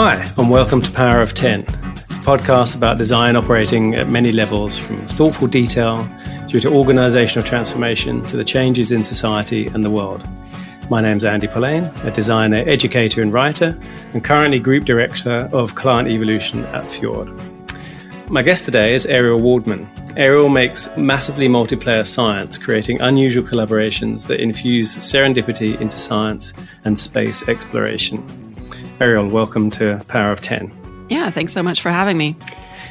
Hi, and welcome to Power of 10, a podcast about design operating at many levels from thoughtful detail through to organizational transformation to the changes in society and the world. My name's Andy Polaine, a designer, educator, and writer, and currently Group Director of Client Evolution at Fjord. My guest today is Ariel Waldman. Ariel makes massively multiplayer science, creating unusual collaborations that infuse serendipity into science and space exploration. Ariel, welcome to Power of 10. Yeah, thanks so much for having me.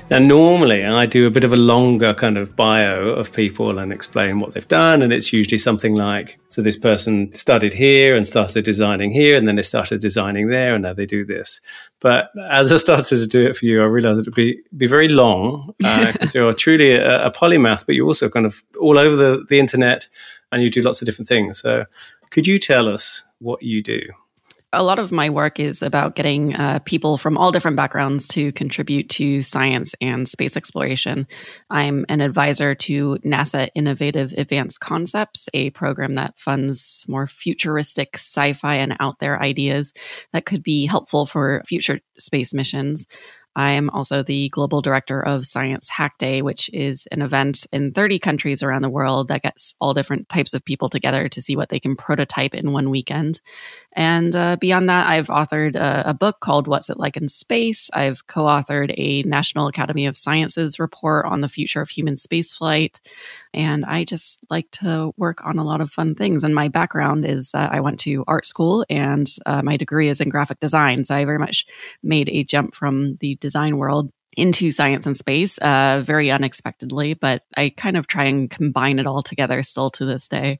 Now, normally I do a bit of a longer kind of bio of people and explain what they've done. And it's usually something like so this person studied here and started designing here, and then they started designing there, and now they do this. But as I started to do it for you, I realized it would be, be very long because uh, you're truly a, a polymath, but you're also kind of all over the, the internet and you do lots of different things. So, could you tell us what you do? A lot of my work is about getting uh, people from all different backgrounds to contribute to science and space exploration. I'm an advisor to NASA Innovative Advanced Concepts, a program that funds more futuristic sci fi and out there ideas that could be helpful for future space missions. I am also the global director of Science Hack Day, which is an event in 30 countries around the world that gets all different types of people together to see what they can prototype in one weekend. And uh, beyond that, I've authored a, a, book called What's It Like in Space. I've co authored a National Academy of Sciences report on the future of human spaceflight. And I just like to work on a lot of fun things. And my background is that I went to art school and uh, my degree is in graphic design. So I very much made a jump from the design world into science and space uh, very unexpectedly, but I kind of try and combine it all together still to this day.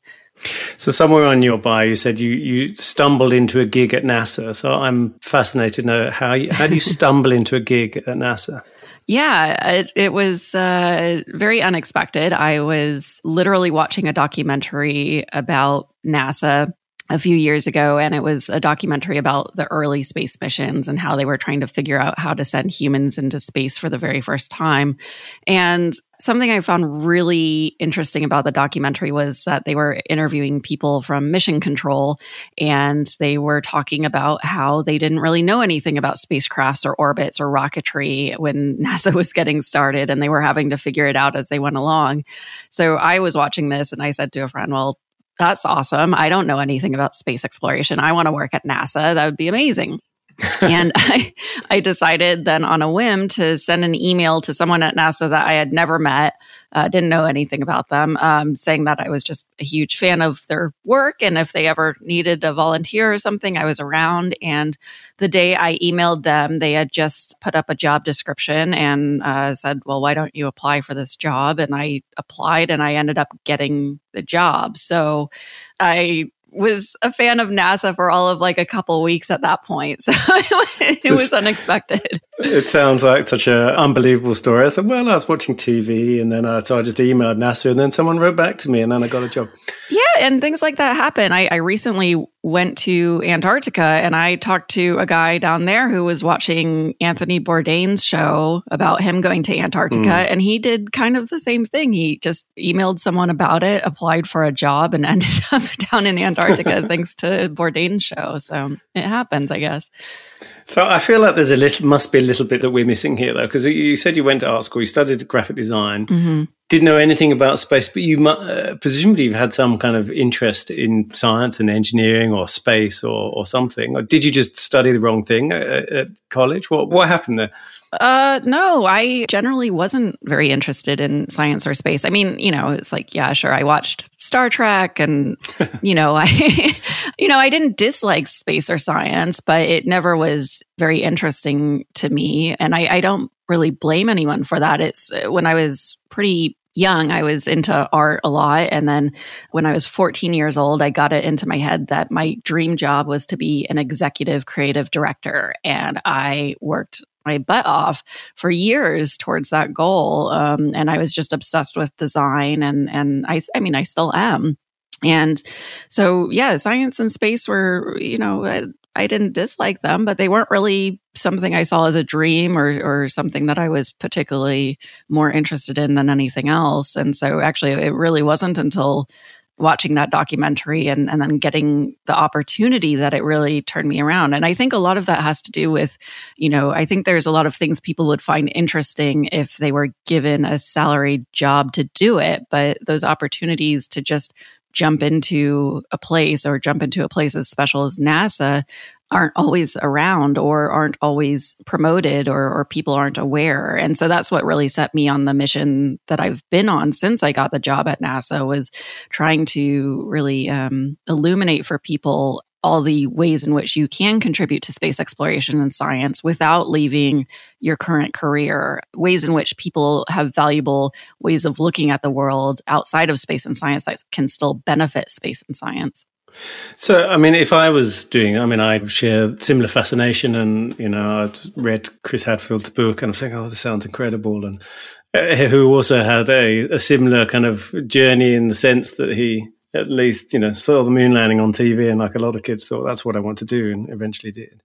So somewhere on your bio, you said you you stumbled into a gig at NASA. So I'm fascinated to know how you, how do you stumble into a gig at NASA? Yeah, it, it was uh, very unexpected. I was literally watching a documentary about NASA a few years ago, and it was a documentary about the early space missions and how they were trying to figure out how to send humans into space for the very first time. And something I found really interesting about the documentary was that they were interviewing people from mission control and they were talking about how they didn't really know anything about spacecrafts or orbits or rocketry when NASA was getting started and they were having to figure it out as they went along. So I was watching this and I said to a friend, well, that's awesome. I don't know anything about space exploration. I want to work at NASA. That would be amazing. and I, I decided then on a whim to send an email to someone at NASA that I had never met, uh, didn't know anything about them, um, saying that I was just a huge fan of their work. And if they ever needed a volunteer or something, I was around. And the day I emailed them, they had just put up a job description and uh, said, Well, why don't you apply for this job? And I applied and I ended up getting the job. So I was a fan of NASA for all of like a couple weeks at that point. So it was unexpected. It sounds like such an unbelievable story. I said, well, I was watching TV and then I, so I just emailed NASA and then someone wrote back to me and then I got a job. Yeah. And things like that happen. I, I recently went to Antarctica and I talked to a guy down there who was watching Anthony Bourdain's show about him going to Antarctica. Mm. And he did kind of the same thing. He just emailed someone about it, applied for a job, and ended up down in Antarctica thanks to Bourdain's show. So it happens, I guess. So I feel like there's a little, must be a little bit that we're missing here, though, because you said you went to art school, you studied graphic design, mm-hmm. Didn't know anything about space, but you uh, presumably you've had some kind of interest in science and engineering or space or, or something. Or did you just study the wrong thing at, at college? What what happened there? Uh, no, I generally wasn't very interested in science or space. I mean, you know, it's like, yeah, sure. I watched Star Trek and, you know, I, you know, I didn't dislike space or science, but it never was very interesting to me. And I, I don't really blame anyone for that. It's uh, when I was pretty young, I was into art a lot. And then when I was 14 years old, I got it into my head that my dream job was to be an executive creative director. And I worked my butt off for years towards that goal. Um, and I was just obsessed with design and, and I, I mean, I still am. And so, yeah, science and space were, you know, I, didn't dislike them, but they weren't really something I saw as a dream or, or something that I was particularly more interested in than anything else. And so, actually, it really wasn't until watching that documentary and, and then getting the opportunity that it really turned me around. And I think a lot of that has to do with, you know, I think there's a lot of things people would find interesting if they were given a salaried job to do it. But those opportunities to just jump into a place or jump into a place as special as NASA aren't always around or aren't always promoted or, or people aren't aware. And so that's what really set me on the mission that I've been on since I got the job at NASA was trying to really um, illuminate for people all the ways in which you can contribute to space exploration and science without leaving your current career, ways in which people have valuable ways of looking at the world outside of space and science that can still benefit space and science. So, I mean, if I was doing, I mean, I share similar fascination, and you know, I'd read Chris Hadfield's book, and I'm saying, oh, this sounds incredible, and uh, who also had a, a similar kind of journey in the sense that he at least you know saw the moon landing on TV, and like a lot of kids thought that's what I want to do, and eventually did.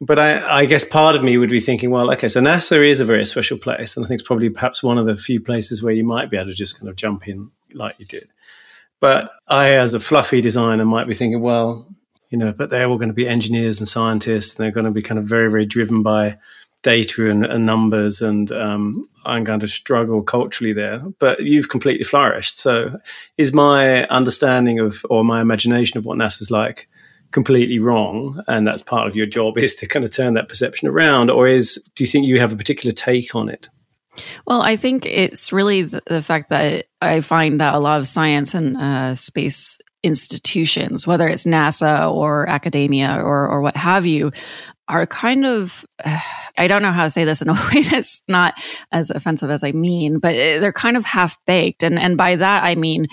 But I, I guess part of me would be thinking, well, okay, so NASA is a very special place, and I think it's probably perhaps one of the few places where you might be able to just kind of jump in like you did. But I, as a fluffy designer, might be thinking, well, you know, but they're all going to be engineers and scientists, and they're going to be kind of very, very driven by data and, and numbers, and um, I'm going to struggle culturally there. But you've completely flourished. So, is my understanding of or my imagination of what NASA's like completely wrong, and that's part of your job is to kind of turn that perception around, or is do you think you have a particular take on it? Well, I think it's really the, the, fact that I find that a lot of science and uh, space institutions, whether it's NASA or academia or, or what have you, are kind of, I don't know how to say this in a way that's not as offensive as I mean, but eh, they're kind of half baked. And, and by that, I mean,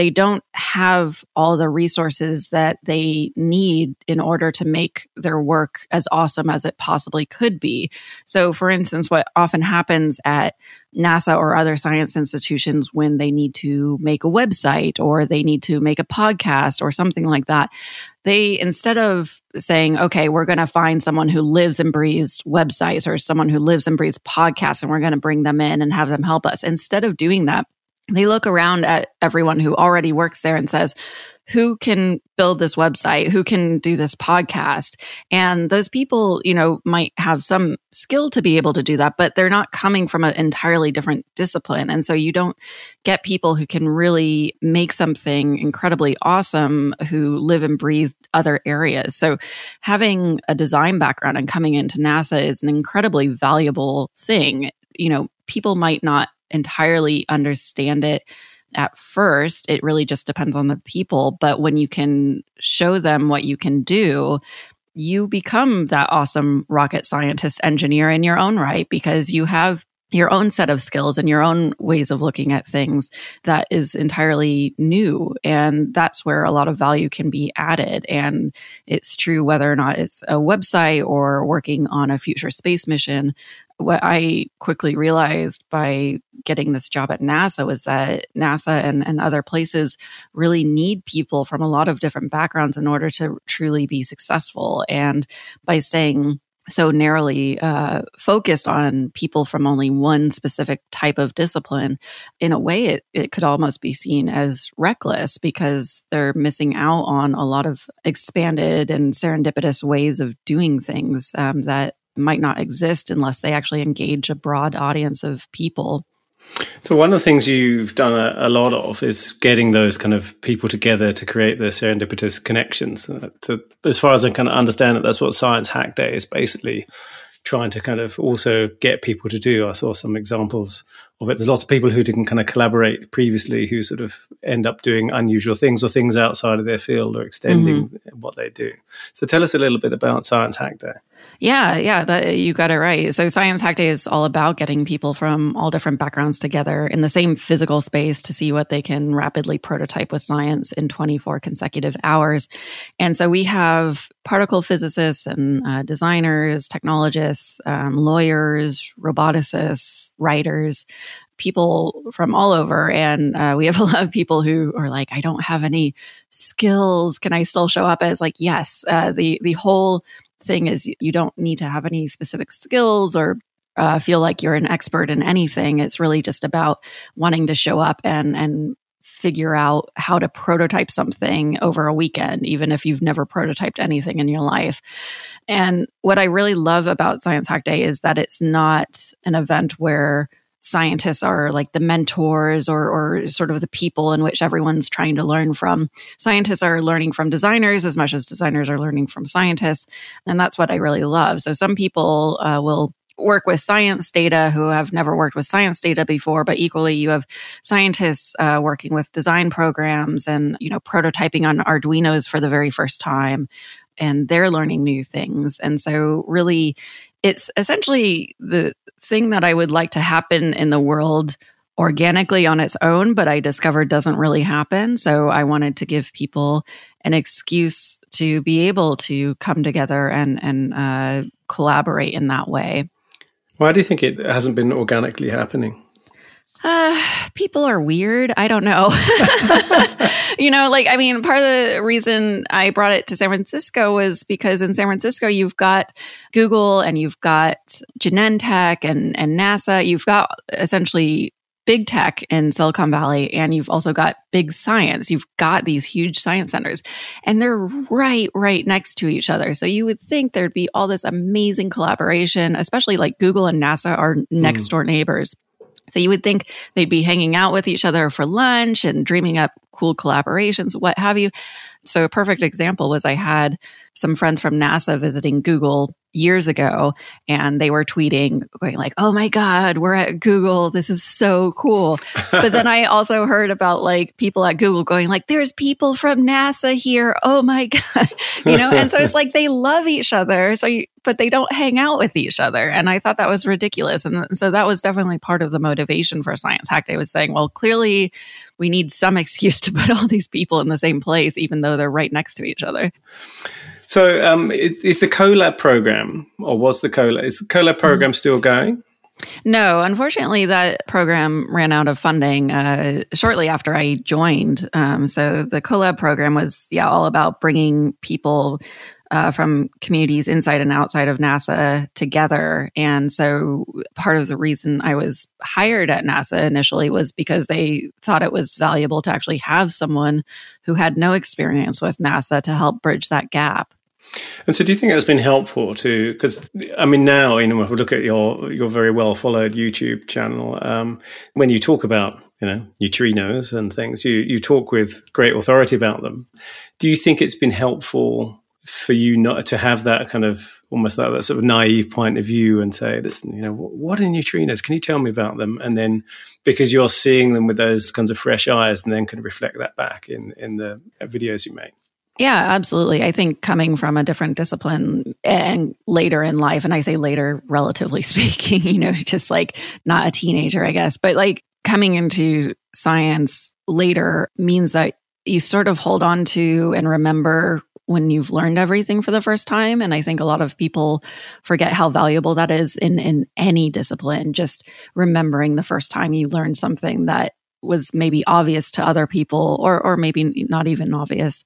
they don't have all the resources that they need in order to make their work as awesome as it possibly could be. So, for instance, what often happens at NASA or other science institutions when they need to make a website or they need to make a podcast or something like that, they instead of saying okay we're going to find someone who lives and breathes websites or someone who lives and breathes podcasts and we're going to bring them in and have them help us instead of doing that they look around at everyone who already works there and says who can build this website, who can do this podcast. And those people, you know, might have some skill to be able to do that, but they're not coming from an entirely different discipline. And so you don't get people who can really make something incredibly awesome who live and breathe other areas. So having a design background and coming into NASA is an incredibly valuable thing. You know, people might not entirely understand it at first. It really just depends on the people. But when you can show them what you can do, you become that awesome rocket scientist engineer in your own right because you have your own set of skills and your own ways of looking at things that is entirely new. And that's where a lot of value can be added. And it's true whether or not it's a website or working on a future space mission what I quickly realized by getting this job at NASA was that NASA and, and other places really need people from a lot of different backgrounds in order to truly be successful. And by staying so narrowly uh, focused on people from only one specific type of discipline, in a way, it, it could almost be seen as reckless because they're missing out on a lot of expanded and serendipitous ways of doing things um, that might not exist unless they actually engage a broad audience of people. So one of the things you've done a, a, lot of is getting those kind of people together to create the serendipitous connections. Uh, to, as far as I can understand it, that's what Science Hack Day is basically trying to kind of also get people to do. I saw some examples of it. There's lots of people who didn't kind of collaborate previously who sort of end up doing unusual things or things outside of their field or extending mm-hmm. what they do. So tell us a little bit about Science Hack Day. Yeah, yeah, that, you got it right. So Science Hack Day is all about getting people from all different backgrounds together in the same physical space to see what they can rapidly prototype with science in 24 consecutive hours. And so we have particle physicists and uh, designers, technologists, um, lawyers, roboticists, writers, people from all over. And uh, we have a lot of people who are like, I don't have any skills. Can I still show up as like, yes, uh, the, the whole thing is you don't need to have any specific skills or uh, feel like you're an expert in anything. It's really just about wanting to show up and and figure out how to prototype something over a weekend, even if you've never prototyped anything in your life. And what I really love about Science Hack Day is that it's not an event where scientists are like the mentors or, or sort of the people in which everyone's trying to learn from. Scientists are learning from designers as much as designers are learning from scientists. And that's what I really love. So some people uh, will work with science data who have never worked with science data before, but equally you have scientists uh, working with design programs and you know prototyping on Arduino's for the very first time, and they're learning new things. And so, really, it's essentially the thing that I would like to happen in the world organically on its own, but I discovered doesn't really happen. So I wanted to give people an excuse to be able to come together and and uh, collaborate in that way. Why do you think it hasn't been organically happening? Uh, people are weird. I don't know. you know, like, I mean, part of the reason I brought it to San Francisco was because in San Francisco, you've got Google and you've got Genentech and, and NASA. You've got essentially big tech in Silicon Valley and you've also got big science. You've got these huge science centers and they're right, right next to each other. So you would think there'd be all this amazing collaboration, especially like Google and NASA are next mm. door neighbors. So you would think they'd be hanging out with each other for lunch and dreaming up cool collaborations, what have you. So a perfect example was I had some friends from NASA visiting Google years ago and they were tweeting going like oh my god we're at google. This is so cool. But then i also heard about like people at google going like there's people from nasa here. Oh my god. You know and so it's like they love each other so you, but they don't hang out with each other and i thought that was ridiculous and so that was definitely part of the motivation for science hack day was saying well clearly we need some excuse to put all these people in the same place even though they're right next to each other so, um, is the CoLab program, or was the CoLab, is the CoLab mm-hmm. program mm-hmm. still going? No, unfortunately, that program ran out of funding uh, shortly after I joined. Um, so the CoLab program was, yeah, all about bringing people uh, from communities inside and outside of NASA together. And so part of the reason I was hired at NASA initially was because they thought it was valuable to actually have someone who had no experience with NASA to help bridge that gap. And so, do you think that's been helpful to? Because I mean, now you know, if we look at your your very well followed YouTube channel, um, when you talk about you know neutrinos and things, you you talk with great authority about them. Do you think it's been helpful for you not to have that kind of almost that, that sort of naive point of view and say, listen, you know, what are neutrinos? Can you tell me about them? And then because you're seeing them with those kinds of fresh eyes, and then can reflect that back in in the videos you make. Yeah, absolutely. I think coming from a different discipline and later in life, and I say later, relatively speaking, you know, just like not a teenager, I guess, but like coming into science later means that you sort of hold on to and remember when you've learned everything for the first time and i think a lot of people forget how valuable that is in in any discipline just remembering the first time you learned something that was maybe obvious to other people or or maybe not even obvious.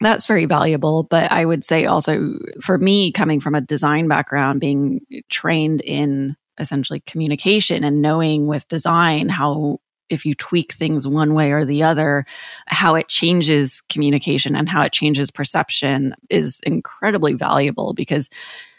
That's very valuable but i would say also for me coming from a design background being trained in essentially communication and knowing with design how if you tweak things one way or the other how it changes communication and how it changes perception is incredibly valuable because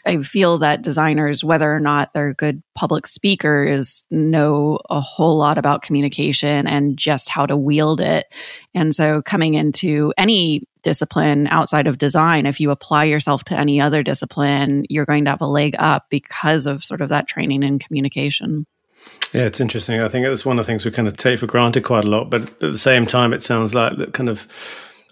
I feel that designers, whether or not they're good public speakers, know a whole lot about communication and just how to wield it. And so, coming into any discipline outside of design, if you apply yourself to any other discipline, you're going to have a leg up because of sort of that training in communication. Yeah, it's interesting. I think it's one of the things we kind of take for granted quite a lot, but at the same time, it sounds like that kind of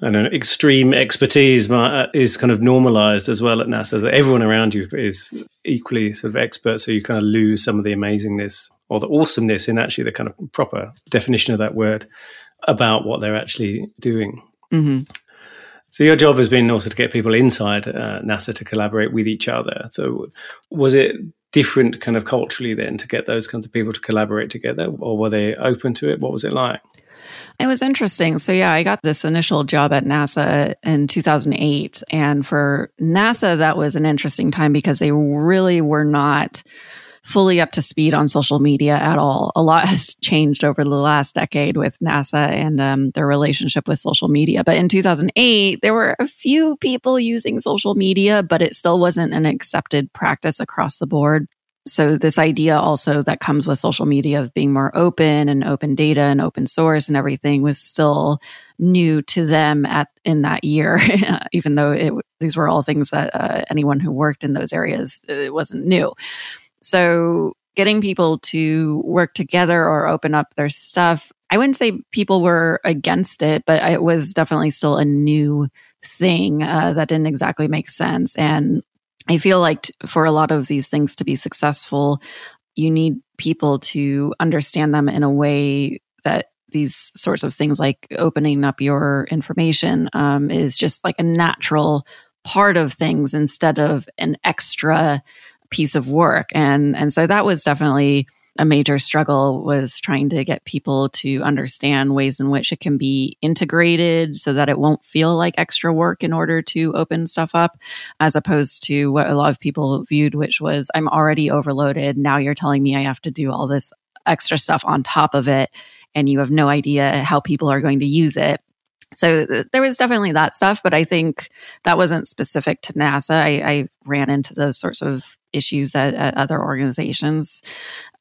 I don't know, extreme expertise uh, is kind of normalized as well at NASA. That everyone around you is equally sort of expert, so you kind of lose some of the amazingness or the awesomeness in actually the kind of proper definition of that word about what they're actually doing. Mm-hmm. So your job has been also to get people inside uh, NASA to collaborate with each other. So was it different kind of culturally then to get those kinds of people to collaborate together, or were they open to it? What was it like? It was interesting. So, yeah, I got this initial job at NASA in 2008. And for NASA, that was an interesting time because they really were not fully up to speed on social media at all. A lot has changed over the last decade with NASA and um, their relationship with social media. But in 2008, there were a few people using social media, but it still wasn't an accepted practice across the board. So this idea also that comes with social media of being more open and open data and open source and everything was still new to them at in that year, even though it, these were all things that uh, anyone who worked in those areas it wasn't new. So getting people to work together or open up their stuff, I wouldn't say people were against it, but it was definitely still a new thing uh, that didn't exactly make sense. And I feel like t- for a lot of these things to be successful, you need people to understand them in a way that these sorts of things like opening up your information um, is just like a natural part of things instead of an extra piece of work. And and so that was definitely a major struggle was trying to get people to understand ways in which it can be integrated so that it won't feel like extra work in order to open stuff up, as opposed to what a lot of people viewed, which was I'm already overloaded. Now you're telling me I have to do all this extra stuff on top of it, and you have no idea how people are going to use it. So th- there was definitely that stuff, but I think that wasn't specific to NASA. I, I ran into those sorts of issues at, at, other organizations.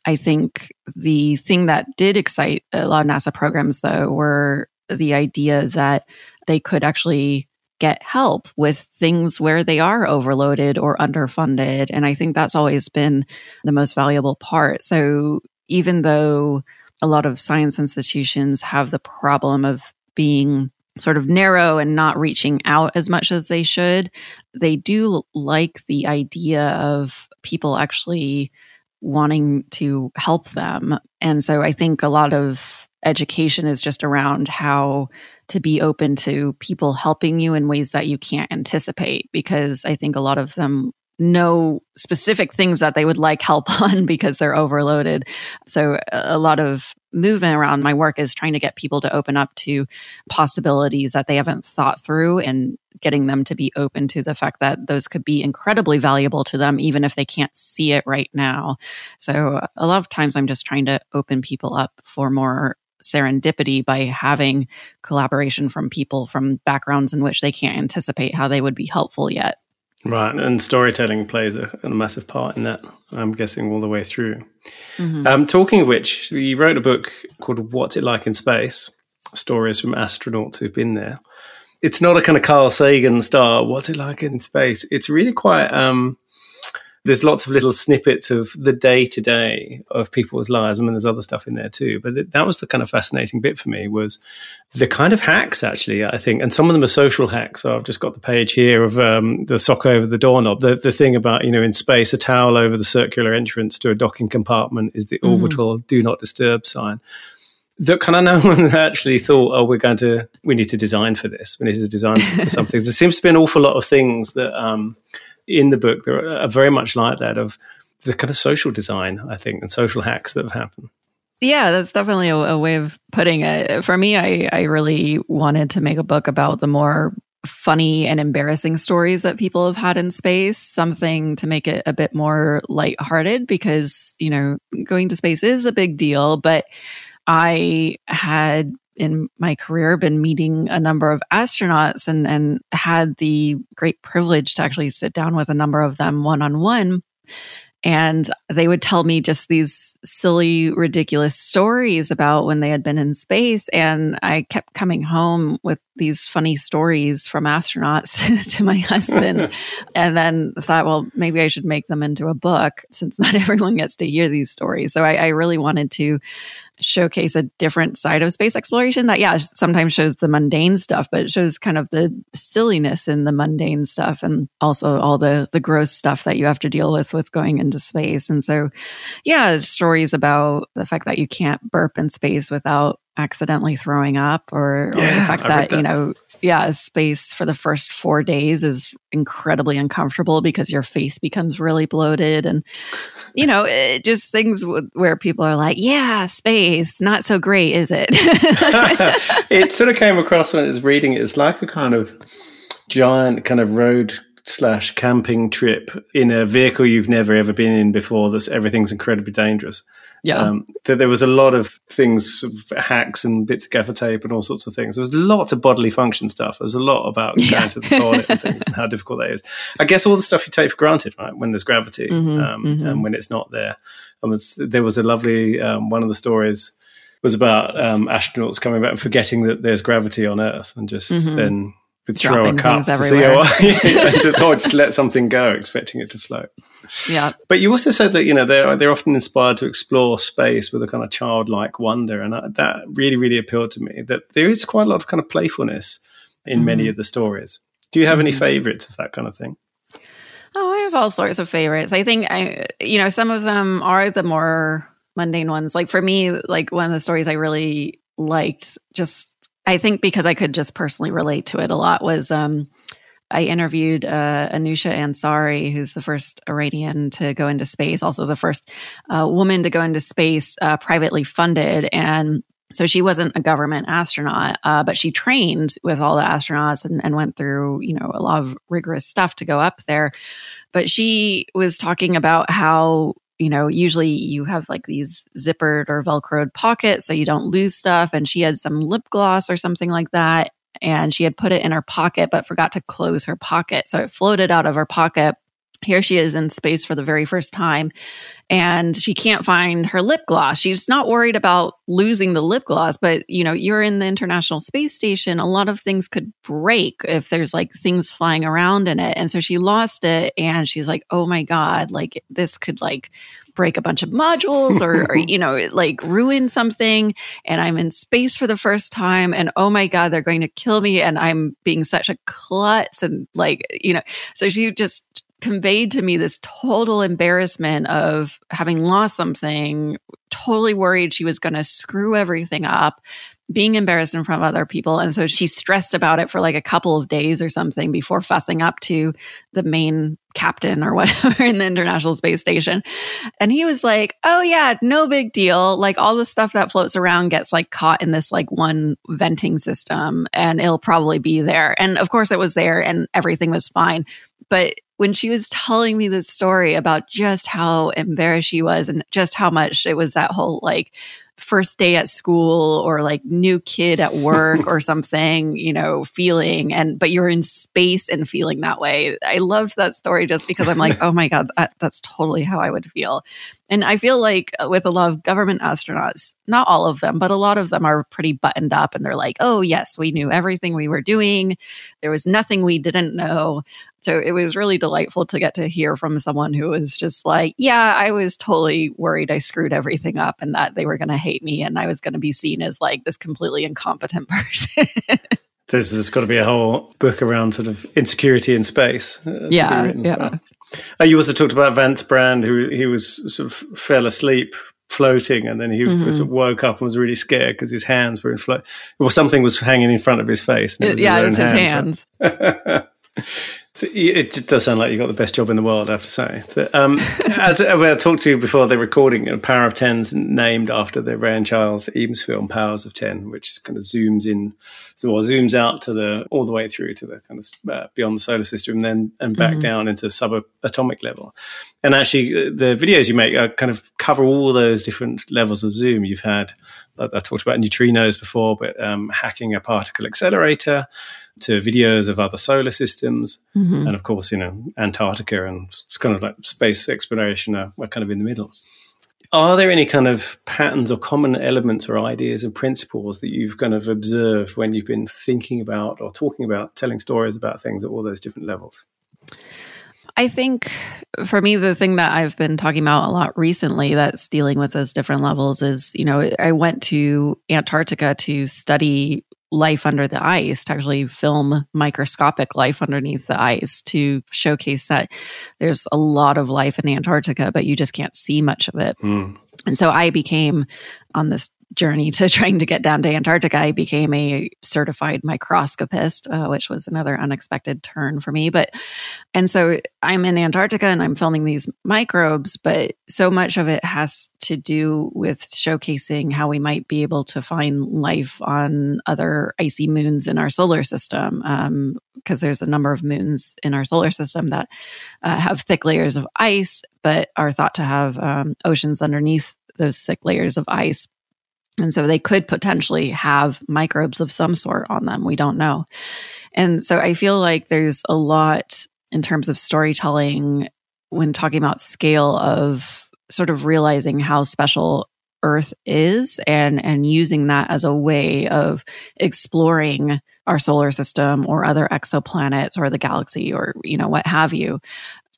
I think the thing that did excite a lot of NASA programs, though, were the idea that they could actually get help with things where they are overloaded or underfunded. And I think that's always been the most valuable part. So even though a lot of science institutions have the problem of being sort of narrow and not reaching out as much as they should, they do like the idea of people actually wanting to help them. And so I think a lot of education is just around how to be open to people helping you in ways that you can't anticipate because I think a lot of them know specific things that they would like help on because they're overloaded. So a lot of movement around my work is trying to get people to open up to possibilities that they haven't thought through and getting them to be open to the fact that those could be incredibly valuable to them even if they can't see it right now. So a lot of times I'm just trying to open people up for more serendipity by having collaboration from people from backgrounds in which they can't anticipate how they would be helpful yet. Right, and storytelling plays a, a, massive part in that. I'm guessing all the way through. Mm-hmm. Um, talking of which, you wrote a book called "What's It Like in Space: Stories from Astronauts Who've Been There." It's not a kind of Carl Sagan style. What's it like in space? It's really quite um, there's lots of little snippets of the day to day of people's lives. I mean, there's other stuff in there too, but that was the kind of fascinating bit for me was the kind of hacks actually, I think, and some of them are social hacks. So I've just got the page here of um, the sock over the doorknob. The, the thing about, you know, in space, a towel over the circular entrance to a docking compartment is the mm-hmm. orbital do not disturb sign that kind of no one actually thought, oh, we're going to, we need to design for this. We need to design for something. there seems to be an awful lot of things that um, in the book that are very much like that of the kind of social design, I think, and social hacks that have happened. Yeah, that's definitely a, a way of putting it. For me, I, I really wanted to make a book about the more funny and embarrassing stories that people have had in space, something to make it a bit more lighthearted because, you know, going to space is a big deal, but I had in my career been meeting a number of astronauts and, and had the great privilege to actually sit down with a number of them one on one. And they would tell me just these silly, ridiculous stories about when they had been in space. And I kept coming home with these funny stories from astronauts to my husband. and then thought, well, maybe I should make them into a book since not everyone gets to hear these stories. So I, I really wanted to showcase a different side of space exploration that yeah sometimes shows the mundane stuff but it shows kind of the silliness in the mundane stuff and also all the the gross stuff that you have to deal with with going into space. And so yeah stories about the fact that you can't burp in space without accidentally throwing up or, or yeah, the fact that, that, you know yeah space for the first four days is incredibly uncomfortable because your face becomes really bloated and you know, it, just things w- where people are like, yeah, space, not so great, is it? it sort of came across when I was reading it. It's like a kind of giant kind of road slash camping trip in a vehicle you've never ever been in before. That's everything's incredibly dangerous. Yeah. Um, that there was a lot of things, hacks and bits of gaffer tape and all sorts of things. There was lots of bodily function stuff. There was a lot about going yeah. to the toilet and things and how difficult that is. I guess all the stuff you take for granted, right? When there's gravity mm-hmm, um, mm-hmm. and when it's not there. And was, there was a lovely um, one of the stories was about um, astronauts coming back and forgetting that there's gravity on Earth and just mm-hmm. then throw a cup to see how, and just, or just let something go, expecting it to float. Yeah. But you also said that you know they're they're often inspired to explore space with a kind of childlike wonder, and I, that really really appealed to me. That there is quite a lot of kind of playfulness in mm-hmm. many of the stories. Do you have mm-hmm. any favorites of that kind of thing? Oh, I have all sorts of favorites. I think I, you know, some of them are the more mundane ones. Like for me, like one of the stories I really liked, just I think because I could just personally relate to it a lot was um, I interviewed uh, Anousheh Ansari, who's the first Iranian to go into space, also the first uh, woman to go into space uh, privately funded. And so she wasn't a government astronaut, uh, but she trained with all the astronauts and, and went through, you know, a lot of rigorous stuff to go up there. But she was talking about how you know, usually you have like these zippered or velcroed pockets so you don't lose stuff. And she had some lip gloss or something like that. And she had put it in her pocket, but forgot to close her pocket. So it floated out of her pocket. Here she is in space for the very first time and she can't find her lip gloss. She's not worried about losing the lip gloss but you know you're in the international space station a lot of things could break if there's like things flying around in it. And so she lost it and she's like oh my god like this could like break a bunch of modules or, or, you know like ruin something and i'm in space for the first time and oh my god they're going to kill me and i'm being such a klutz and like you know so she just conveyed to me this total embarrassment of having lost something, totally worried she was going to screw everything up, being embarrassed in front of other people. And so she stressed about it for like a couple of days or something before fussing up to the main captain or whatever in the International Space Station. And he was like, Oh, yeah, no big deal. Like all the stuff that floats around gets like caught in this like one venting system and it'll probably be there. And of course it was there and everything was fine. But when she was telling me this story about just how embarrassed she was and just how much it was that whole like first day at school or like new kid at work or something, you know, feeling and but you're in space and feeling that way. I loved that story just because I'm like, oh my god, that, that's totally how I would feel. And I feel like with a lot of government astronauts, not all of them, but a lot of them are pretty buttoned up and they're like, oh, yes, we knew everything we were doing. There was nothing we didn't know. So it was really delightful to get to hear from someone who was just like, yeah, I was totally worried I screwed everything up and that they were going to hate me and I was going to be seen as like this completely incompetent person. there's, there's got to be a whole book around sort of insecurity in space. Uh, yeah. Yeah. Uh, you also talked about Vance Brand, who he was sort of fell asleep floating, and then he mm-hmm. sort of woke up and was really scared because his hands were in float. Well, something was hanging in front of his face. It, yeah, it was his hands. hands. So it does sound like you've got the best job in the world, I have to say. So, um, as I talked to you before the recording, Power of Ten's named after the Ray and Charles Eames film Powers of Ten, which kind of zooms in, so well, zooms out to the all the way through to the kind of uh, beyond the solar system, and then and back mm-hmm. down into the subatomic level. And actually, uh, the videos you make uh, kind of cover all those different levels of zoom. You've had, I talked about neutrinos before, but um, hacking a particle accelerator to videos of other solar systems, mm-hmm. and of course, you know, Antarctica and it's kind of like space exploration are, are kind of in the middle. Are there any kind of patterns or common elements or ideas and principles that you've kind of observed when you've been thinking about or talking about telling stories about things at all those different levels? I think for me, the thing that I've been talking about a lot recently that's dealing with those different levels is, you know, I went to Antarctica to study life under the ice to actually film microscopic life underneath the ice to showcase that there's a lot of life in Antarctica, but you just can't see much of it. Mm. And so I became on this journey to trying to get down to Antarctica, I became a certified microscopist, uh, which was another unexpected turn for me. But, and so I'm in Antarctica and I'm filming these microbes, but so much of it has to do with showcasing how we might be able to find life on other icy moons in our solar system. Because um, there's a number of moons in our solar system that uh, have thick layers of ice, but are thought to have um, oceans underneath those thick layers of ice. And so they could potentially have microbes of some sort on them. We don't know. And so I feel like there's a lot in terms of storytelling when talking about scale of sort of realizing how special Earth is and and using that as a way of exploring our solar system or other exoplanets or the galaxy or you know what have you.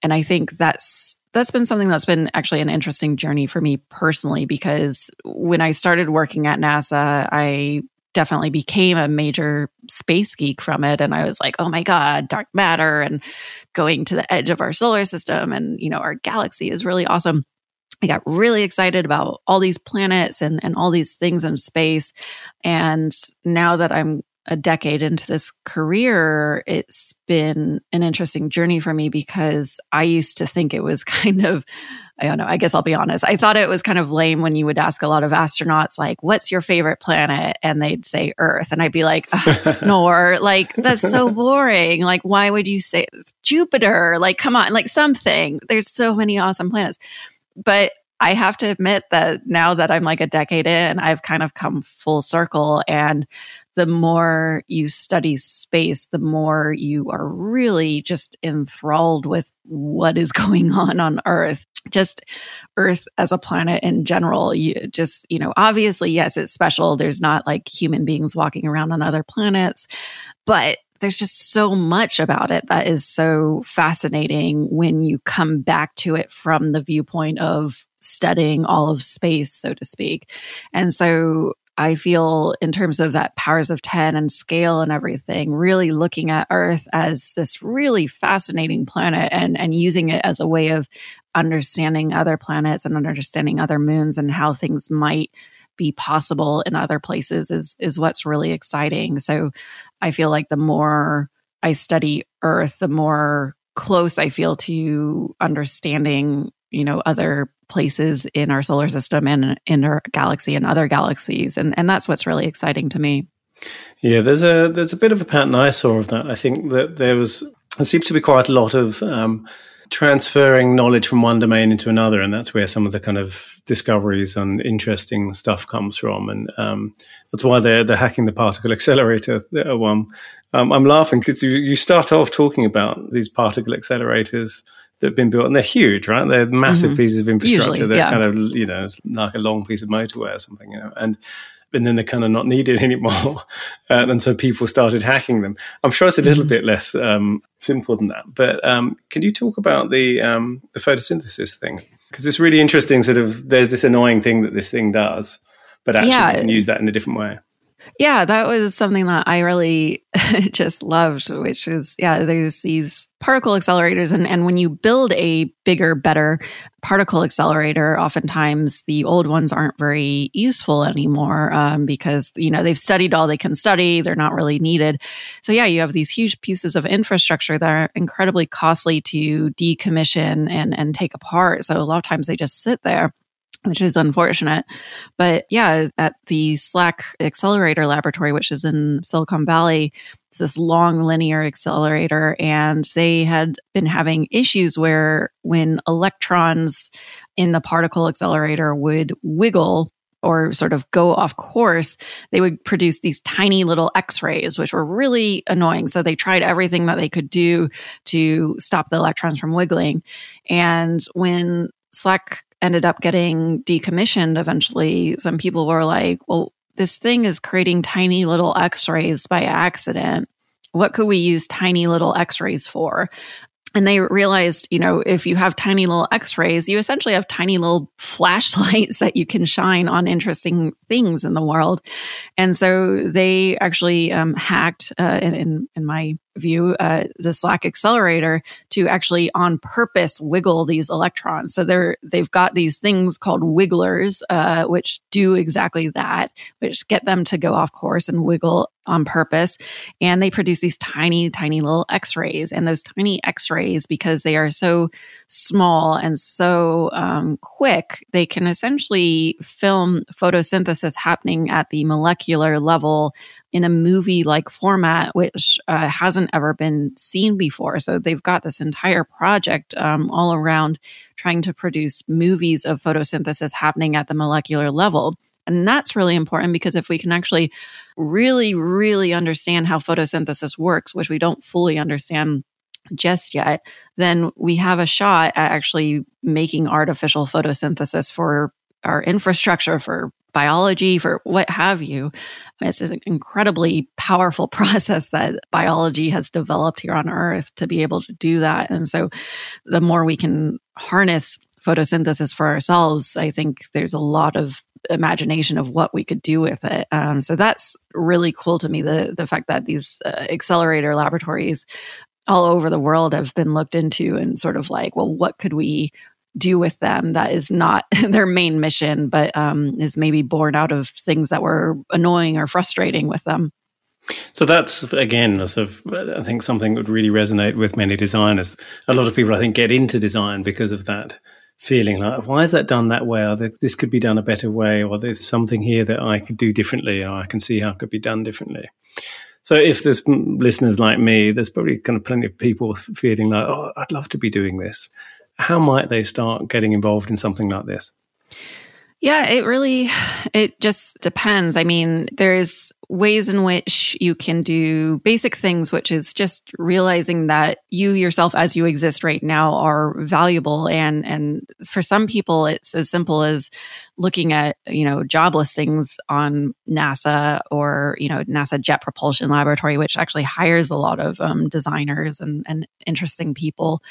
And I think that's that's been something that's been actually an interesting journey for me personally because when I started working at NASA, I definitely became a major space geek from it and I was like, "Oh my god, dark matter and going to the edge of our solar system and you know, our galaxy is really awesome." I got really excited about all these planets and and all these things in space and now that I'm a decade into this career, it's been an interesting journey for me because I used to think it was kind of, I don't know, I guess I'll be honest. I thought it was kind of lame when you would ask a lot of astronauts, like, what's your favorite planet? And they'd say Earth. And I'd be like, snore. Like, that's so boring. Like, why would you say Jupiter? Like, come on, like something. There's so many awesome planets. But I have to admit that now that I'm like a decade in, I've kind of come full circle and the more you study space, the more you are really just enthralled with what is going on on Earth. Just Earth as a planet in general. You just, you know, obviously, yes, it's special. There's not like human beings walking around on other planets, but there's just so much about it that is so fascinating when you come back to it from the viewpoint of studying all of space, so to speak. And so I feel in terms of that powers of 10 and scale and everything, really looking at Earth as this really fascinating planet and, and using it as a way of understanding other planets and understanding other moons and how things might be possible in other places is is what's really exciting. So I feel like the more I study Earth, the more close I feel to understanding, you know, other places in our solar system and in our galaxy and other galaxies. And, and that's what's really exciting to me. Yeah, there's a there's a bit of a pattern I saw of that. I think that there was there seems to be quite a lot of um, transferring knowledge from one domain into another, and that's where some of the kind of discoveries and interesting stuff comes from. And um, that's why they're they're hacking the particle accelerator one. Um, I'm laughing because you, you start off talking about these particle accelerators that have been built, and they're huge, right? They're massive mm-hmm. pieces of infrastructure. Usually, they're yeah. kind of you know like a long piece of motorway or something, you know, and and then they're kind of not needed anymore, uh, and so people started hacking them. I'm sure it's a little mm-hmm. bit less um, simple than that, but um, can you talk about the um, the photosynthesis thing? Because it's really interesting. Sort of, there's this annoying thing that this thing does, but actually yeah. you can use that in a different way. Yeah, that was something that I really just loved, which is, yeah, there's these particle accelerators. And, and when you build a bigger, better particle accelerator, oftentimes the old ones aren't very useful anymore um, because, you know, they've studied all they can study. They're not really needed. So, yeah, you have these huge pieces of infrastructure that are incredibly costly to decommission and, and take apart. So, a lot of times they just sit there which is unfortunate. But yeah, at the SLAC Accelerator Laboratory, which is in Silicon Valley, it's this long linear accelerator, and they had been having issues where when electrons in the particle accelerator would wiggle or sort of go off course, they would produce these tiny little x rays, which were really annoying. So they tried everything that they could do to stop the electrons from wiggling. And when SLAC ended up getting decommissioned eventually, some people were like, well, this thing is creating tiny little x rays by accident. What could we use tiny little x rays for? And they realized, you know, if you have tiny little x rays, you essentially have tiny little flashlights that you can shine on interesting things in the world. And so they actually um, hacked, uh, in, in my view, uh, the SLAC accelerator, to actually on purpose wiggle these electrons. So they're they've got these things called wigglers, uh, which do exactly that, which get them to go off course and wiggle on purpose. And they produce these tiny, tiny little X rays. And those tiny X rays, because they are so small and so um, quick, they can essentially film photosynthesis happening at the molecular level in a movie like format, which uh, hasn't ever been seen before. So they've got this entire project um, all around trying to produce movies of photosynthesis happening at the molecular level. And that's really important because if we can actually really, really understand how photosynthesis works, which we don't fully understand just yet, then we have a shot at actually making artificial photosynthesis for our infrastructure, for biology, for what have you. It's an incredibly powerful process that biology has developed here on Earth to be able to do that. And so the more we can harness photosynthesis for ourselves, I think there's a lot of imagination of what we could do with it. Um, so that's really cool to me. The the fact that these uh, accelerator laboratories all over the world have been looked into and sort of like, well, what could we do with them that is not their main mission, but um, is maybe born out of things that were annoying or frustrating with them. So that's again, sort of, I think something that would really resonate with many designers. A lot of people, I think, get into design because of that feeling like, why is that done that way? Or this could be done a better way, or there's something here that I could do differently, or I can see how it could be done differently. So if there's listeners like me, there's probably kind of plenty of people feeling like, oh, I'd love to be doing this. How might they start getting involved in something like this? Yeah, it really it just depends. I mean, there's ways in which you can do basic things, which is just realizing that you yourself as you exist right now are valuable. And, and for some people, it's as simple as looking at, you know, job listings on NASA or, you know, NASA Jet Propulsion Laboratory, which actually hires a lot of um, designers and, and interesting people.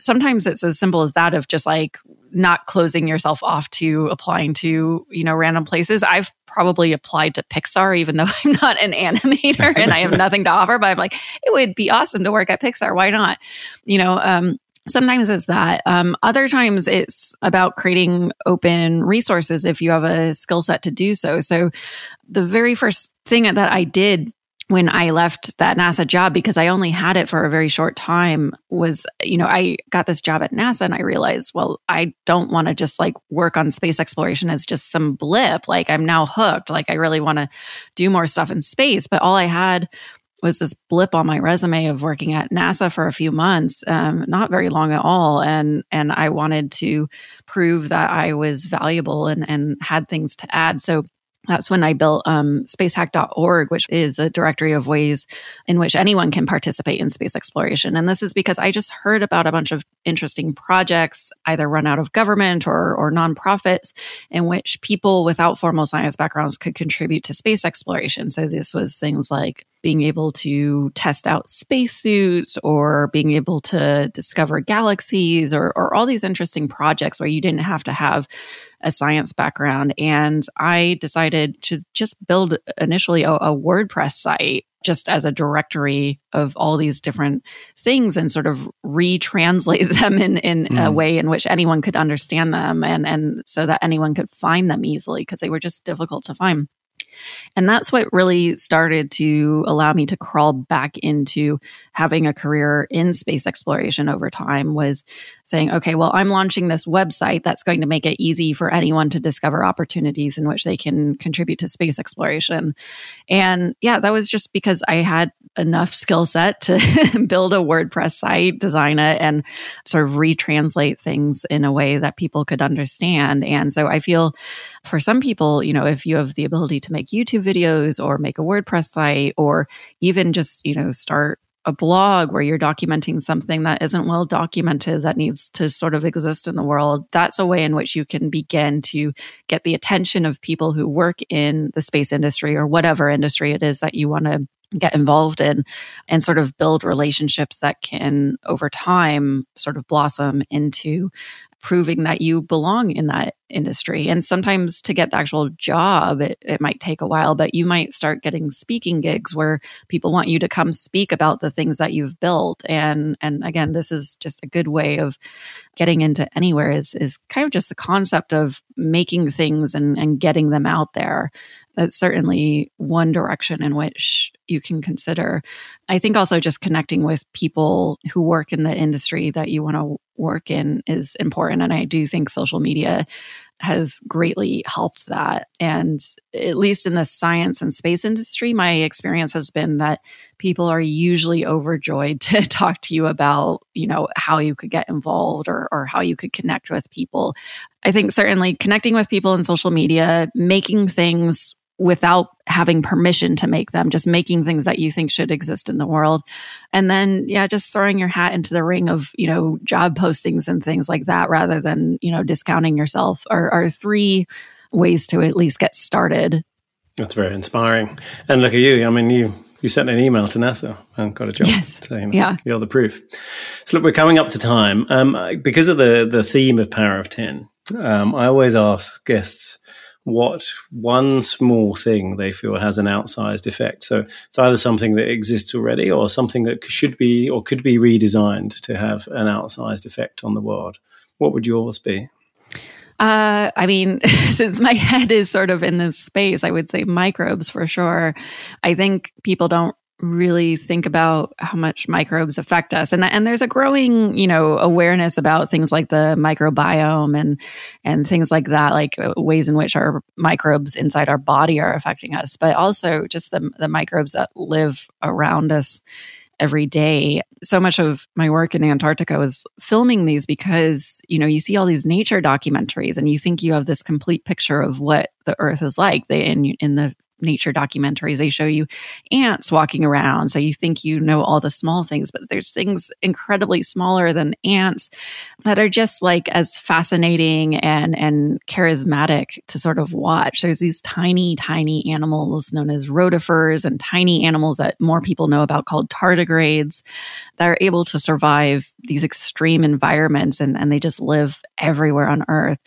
Sometimes it's as simple as that of just like not closing yourself off to applying to, you know, random places. I've probably applied to Pixar, even though I'm not an animator and I have nothing to offer, but I'm like, it would be awesome to work at Pixar. Why not? You know, um, sometimes it's that. Um, other times it's about creating open resources if you have a skill set to do so. So the very first thing that I did when I left that NASA job because I only had it for a very short time was, you know, I got this job at NASA and I realized, well, I don't want to just like work on space exploration as just some blip. Like I'm now hooked. Like I really want to do more stuff in space. But all I had was this blip on my resume of working at NASA for a few months, um, not very long at all, and and I wanted to prove that I was valuable and and had things to add. So that's when I built um, spacehack.org, which is a directory of ways in which anyone can participate in space exploration. And this is because I just heard about a bunch of interesting projects, either run out of government or, or nonprofits, in which people without formal science backgrounds could contribute to space exploration. So this was things like being able to test out spacesuits or being able to discover galaxies or, or all these interesting projects where you didn't have to have a science background. And I decided to just build initially a, a WordPress site just as a directory of all these different things and sort of retranslate them in, in mm. a way in which anyone could understand them and, and so that anyone could find them easily because they were just difficult to find. And that's what really started to allow me to crawl back into having a career in space exploration over time was saying, okay, well, I'm launching this website that's going to make it easy for anyone to discover opportunities in which they can contribute to space exploration. And yeah, that was just because I had enough skill set to build a WordPress site, design it, and sort of retranslate things in a way that people could understand. And so I feel for some people, you know, if you have the ability to make YouTube videos or make a WordPress site or even just, you know, start a blog where you're documenting something that isn't well documented that needs to sort of exist in the world, that's a way in which you can begin to get the attention of people who work in the space industry or whatever industry it is that you want to get involved in and sort of build relationships that can over time sort of blossom into proving that you belong in that industry. And sometimes to get the actual job, it, it might take a while, but you might start getting speaking gigs where people want you to come speak about the things that you've built. And and again, this is just a good way of getting into anywhere is is kind of just the concept of making things and, and getting them out there that's certainly one direction in which you can consider. I think also just connecting with people who work in the industry that you want to work in is important. And I do think social media has greatly helped that. And at least in the science and space industry, my experience has been that people are usually overjoyed to talk to you about, you know, how you could get involved or, or how you could connect with people. I think certainly connecting with people in social media, making things without having permission to make them, just making things that you think should exist in the world. And then, yeah, just throwing your hat into the ring of, you know, job postings and things like that rather than, you know, discounting yourself are, are three ways to at least get started. That's very inspiring. And look at you. I mean, you you sent an email to NASA and got a job. Yes. So, you know, yeah. You're the proof. So look, we're coming up to time. Um, because of the the theme of Power of Ten, um, I always ask guests what one small thing they feel has an outsized effect. So it's either something that exists already or something that should be or could be redesigned to have an outsized effect on the world. What would yours be? Uh, I mean, since my head is sort of in this space, I would say microbes for sure. I think people don't really think about how much microbes affect us. And and there's a growing you know awareness about things like the microbiome and and things like that like uh, ways in which our microbes inside our body are affecting us but also just the the microbes that live around us every day. So much of my work in antarctica was filming these because you know you see all these nature documentaries and you think you have this complete picture of what the earth is like they in in the nature documentaries, they show you ants walking around. So you think you know all the small things, but there's things incredibly smaller than ants that are just like as fascinating and, and charismatic to sort of watch. There's these tiny, tiny animals known as rotifers and tiny animals that more people know about called tardigrades that are able to survive these extreme environments and, and they just live everywhere on Earth.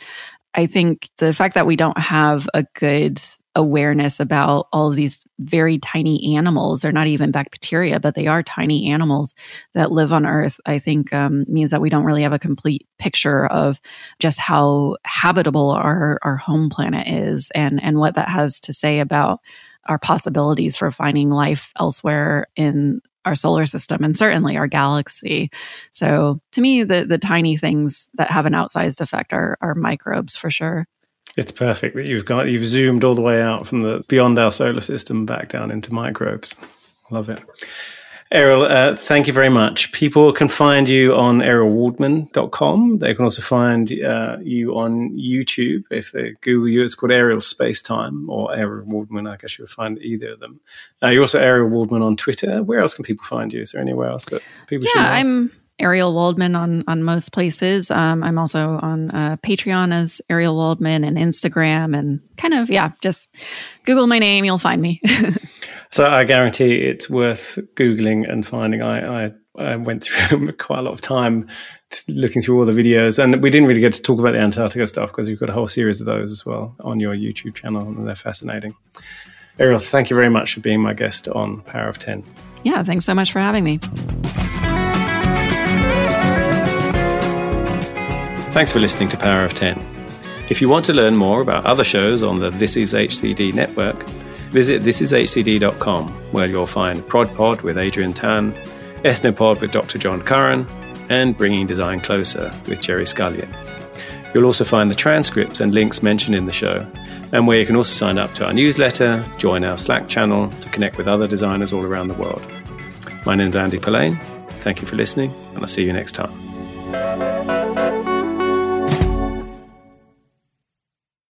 I think the fact that we don't have a good awareness about all of these very tiny animals. They're not even bacteria, but they are tiny animals that live on Earth, I think um, means that we don't really have a complete picture of just how habitable our, our home planet is and, and what that has to say about our possibilities for finding life elsewhere in our solar system and certainly our galaxy. So to me, the the tiny things that have an outsized effect are, are microbes for sure. It's perfect that you've got you've zoomed all the way out from the beyond our solar system back down into microbes. Love it. Ariel, uh, thank you very much. People can find you on arielwaldman.com. They can also find uh, you on YouTube. If they Google you, it's called Ariel Space Time or Ariel Waldman. I guess you'll find either of them. Uh, you're also Ariel Waldman on Twitter. Where else can people find you? Is there anywhere else that people yeah, should know? I'm Ariel Waldman on on most places. Um, I'm also on uh, Patreon as Ariel Waldman and Instagram and kind of yeah, just Google my name, you'll find me. so I guarantee it's worth googling and finding. I, I I went through quite a lot of time looking through all the videos, and we didn't really get to talk about the Antarctica stuff because you've got a whole series of those as well on your YouTube channel, and they're fascinating. Ariel, thank you very much for being my guest on Power of Ten. Yeah, thanks so much for having me. Thanks for listening to Power of 10. If you want to learn more about other shows on the This Is HCD network, visit thisishcd.com, where you'll find ProdPod with Adrian Tan, Ethnopod with Dr. John Curran, and Bringing Design Closer with Gerry Scullion. You'll also find the transcripts and links mentioned in the show, and where you can also sign up to our newsletter, join our Slack channel to connect with other designers all around the world. My name is Andy Polaine. Thank you for listening, and I'll see you next time.